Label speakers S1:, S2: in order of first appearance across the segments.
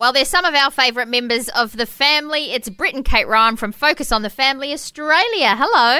S1: Well, there's some of our favourite members of the family. It's Britt and Kate Ryan from Focus on the Family Australia. Hello.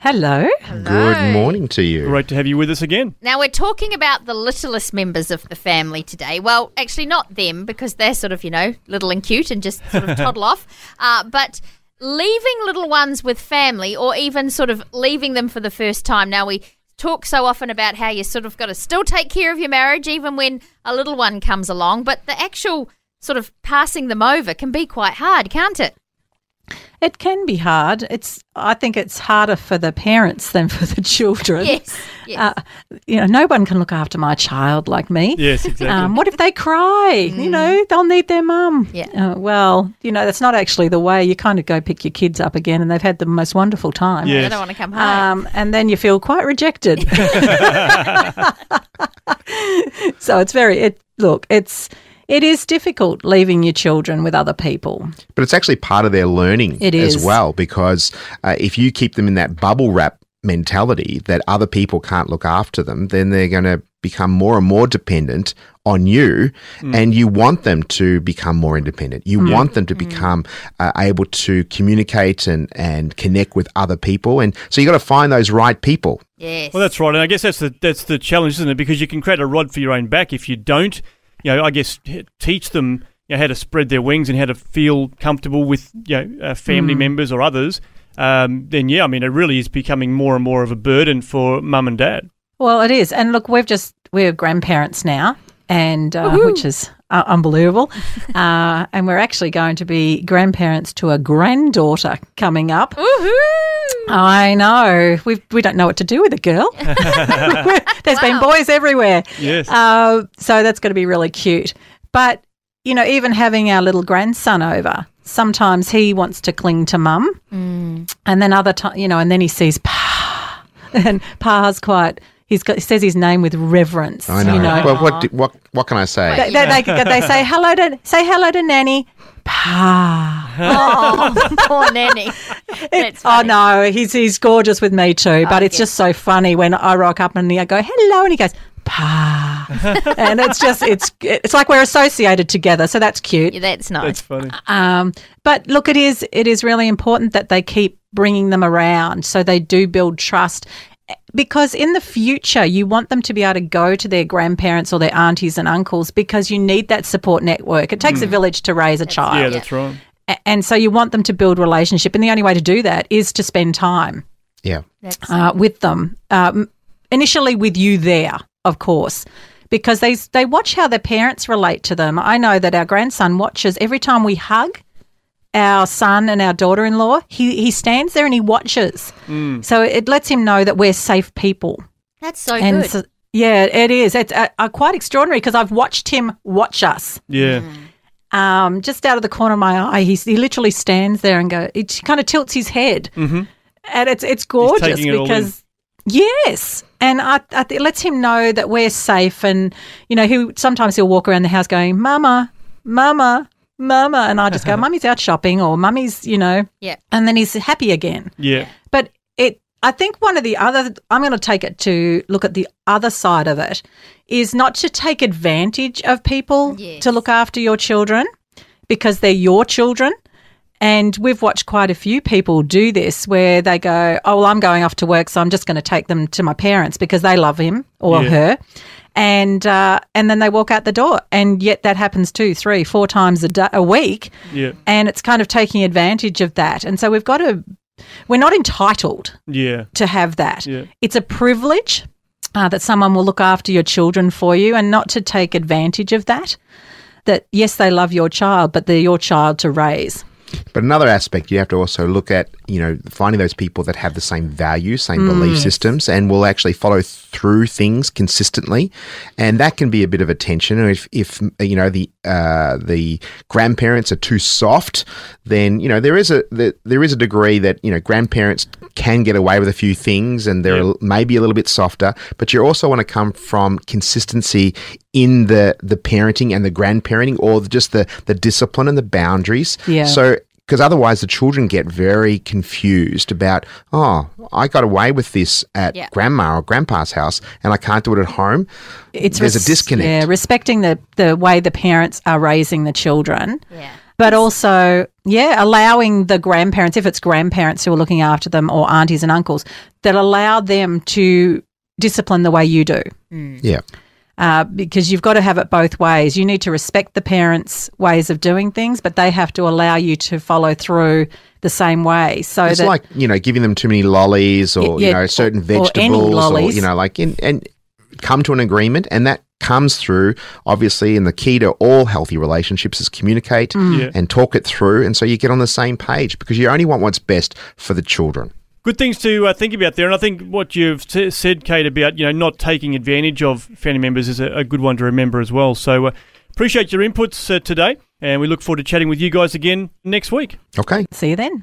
S2: Hello.
S1: Hello.
S3: Good morning to you.
S4: Great to have you with us again.
S1: Now, we're talking about the littlest members of the family today. Well, actually, not them, because they're sort of, you know, little and cute and just sort of toddle off. Uh, but leaving little ones with family or even sort of leaving them for the first time. Now, we talk so often about how you sort of got to still take care of your marriage even when a little one comes along, but the actual sort of passing them over can be quite hard, can't it?
S2: It can be hard. It's I think it's harder for the parents than for the children.
S1: Yes. yes.
S2: Uh, you know, no one can look after my child like me.
S4: Yes, exactly. Um,
S2: what if they cry? Mm. You know, they'll need their mum.
S1: Yeah.
S2: Uh, well, you know, that's not actually the way. You kind of go pick your kids up again, and they've had the most wonderful time.
S1: Yeah. They don't want to come home.
S2: Um, and then you feel quite rejected. so it's very. It look. It's it is difficult leaving your children with other people.
S3: But it's actually part of their learning
S2: it
S3: as well, because uh, if you keep them in that bubble wrap mentality that other people can't look after them, then they're going to become more and more dependent on you mm. and you want them to become more independent. You mm. want them to mm. become uh, able to communicate and, and connect with other people. And so you got to find those right people.
S1: Yes.
S4: Well, that's right. And I guess that's the, that's the challenge, isn't it? Because you can create a rod for your own back if you don't you know, I guess teach them you know, how to spread their wings and how to feel comfortable with you know uh, family mm. members or others. Um, then yeah, I mean, it really is becoming more and more of a burden for mum and dad.
S2: Well, it is, and look, we've just we're grandparents now, and uh, which is uh, unbelievable. uh, and we're actually going to be grandparents to a granddaughter coming up. I know. We we don't know what to do with a girl. There's wow. been boys everywhere.
S4: Yes. Uh,
S2: so that's going to be really cute. But you know, even having our little grandson over, sometimes he wants to cling to mum, mm. and then other times, you know, and then he sees pa, and pa's quite He's got, he says his name with reverence.
S3: I know.
S2: You know?
S3: Well, what, what, what can I say?
S2: They, they, they, they, say hello to say hello to Nanny. Pa.
S1: oh, poor Nanny.
S2: oh no, he's he's gorgeous with me too. But it's just so funny when I rock up and I go hello, and he goes pa, and it's just it's it's like we're associated together. So that's cute.
S1: Yeah, that's nice.
S4: That's funny.
S2: Um, but look, it is it is really important that they keep bringing them around so they do build trust because in the future you want them to be able to go to their grandparents or their aunties and uncles because you need that support network. It takes mm. a village to raise a
S1: that's,
S2: child.
S4: Yeah, that's right.
S2: And so you want them to build relationship, and the only way to do that is to spend time.
S3: Yeah,
S2: uh, with them. Um, initially, with you there, of course, because they they watch how their parents relate to them. I know that our grandson watches every time we hug our son and our daughter-in-law, he he stands there and he watches. Mm. So it lets him know that we're safe people.
S1: That's so and good. So,
S2: yeah, it is. It's uh, uh, quite extraordinary because I've watched him watch us.
S4: Yeah.
S2: Mm. Um, just out of the corner of my eye, he he literally stands there and go. It kind of tilts his head,
S4: mm-hmm.
S2: and it's it's gorgeous because yes, and I, I, it lets him know that we're safe. And you know, he sometimes he'll walk around the house going, "Mama, Mama." Mama. And I just go, Mummy's out shopping or Mummy's, you know.
S1: Yeah.
S2: And then he's happy again.
S4: Yeah.
S2: But it, I think one of the other, I'm going to take it to look at the other side of it, is not to take advantage of people
S1: yes.
S2: to look after your children because they're your children. And we've watched quite a few people do this where they go, Oh, well, I'm going off to work, so I'm just going to take them to my parents because they love him or
S4: yeah.
S2: her and uh, and then they walk out the door, and yet that happens two, three, four times a, day, a week,
S4: yeah.
S2: and it's kind of taking advantage of that, and so we've got to. We're not entitled
S4: yeah.
S2: to have that.
S4: Yeah.
S2: It's a privilege uh, that someone will look after your children for you and not to take advantage of that. That, yes, they love your child, but they're your child to raise.
S3: But another aspect, you have to also look at, you know, finding those people that have the same values, same belief systems, and will actually follow through things consistently. And that can be a bit of a tension. And if, if you know, the uh, the grandparents are too soft, then you know there is a the, there is a degree that you know grandparents can get away with a few things, and they're
S4: Yeah.
S3: maybe a little bit softer. But you also want to come from consistency in the the parenting and the grandparenting, or just the the discipline and the boundaries.
S2: Yeah.
S3: So because otherwise the children get very confused about, oh, I got away with this at
S1: Yeah.
S3: grandma or grandpa's house and I can't do it at home.
S2: It's
S3: There's a disconnect.
S2: Yeah, respecting the, the way the parents are raising the children.
S1: Yeah.
S2: But also, yeah, allowing the grandparents, if it's grandparents who are looking after them or aunties and uncles, that allow them to discipline the way you do.
S3: Yeah.
S2: Uh, because you've got to have it both ways. You need to respect the parents' ways of doing things, but they have to allow you to follow through the same way. So
S3: It's
S2: that
S3: like, you know, giving them too many lollies or,
S2: Yeah,
S3: you know, certain
S2: or- or any
S3: vegetables or,
S2: lollies.
S3: you know, like, in, and come to an agreement. And that comes through, obviously, and the key to all healthy relationships is communicate
S4: Yeah.
S3: and talk it through. And so you get on the same page because you only want what's best for the children.
S4: Good things to uh, think about there, and I think what you've s- said, Kate, about you know not taking advantage of family members is a, a good one to remember as well. So uh, appreciate your inputs uh, today, and we look forward to chatting with you guys again next week.
S3: Okay.
S2: see you then.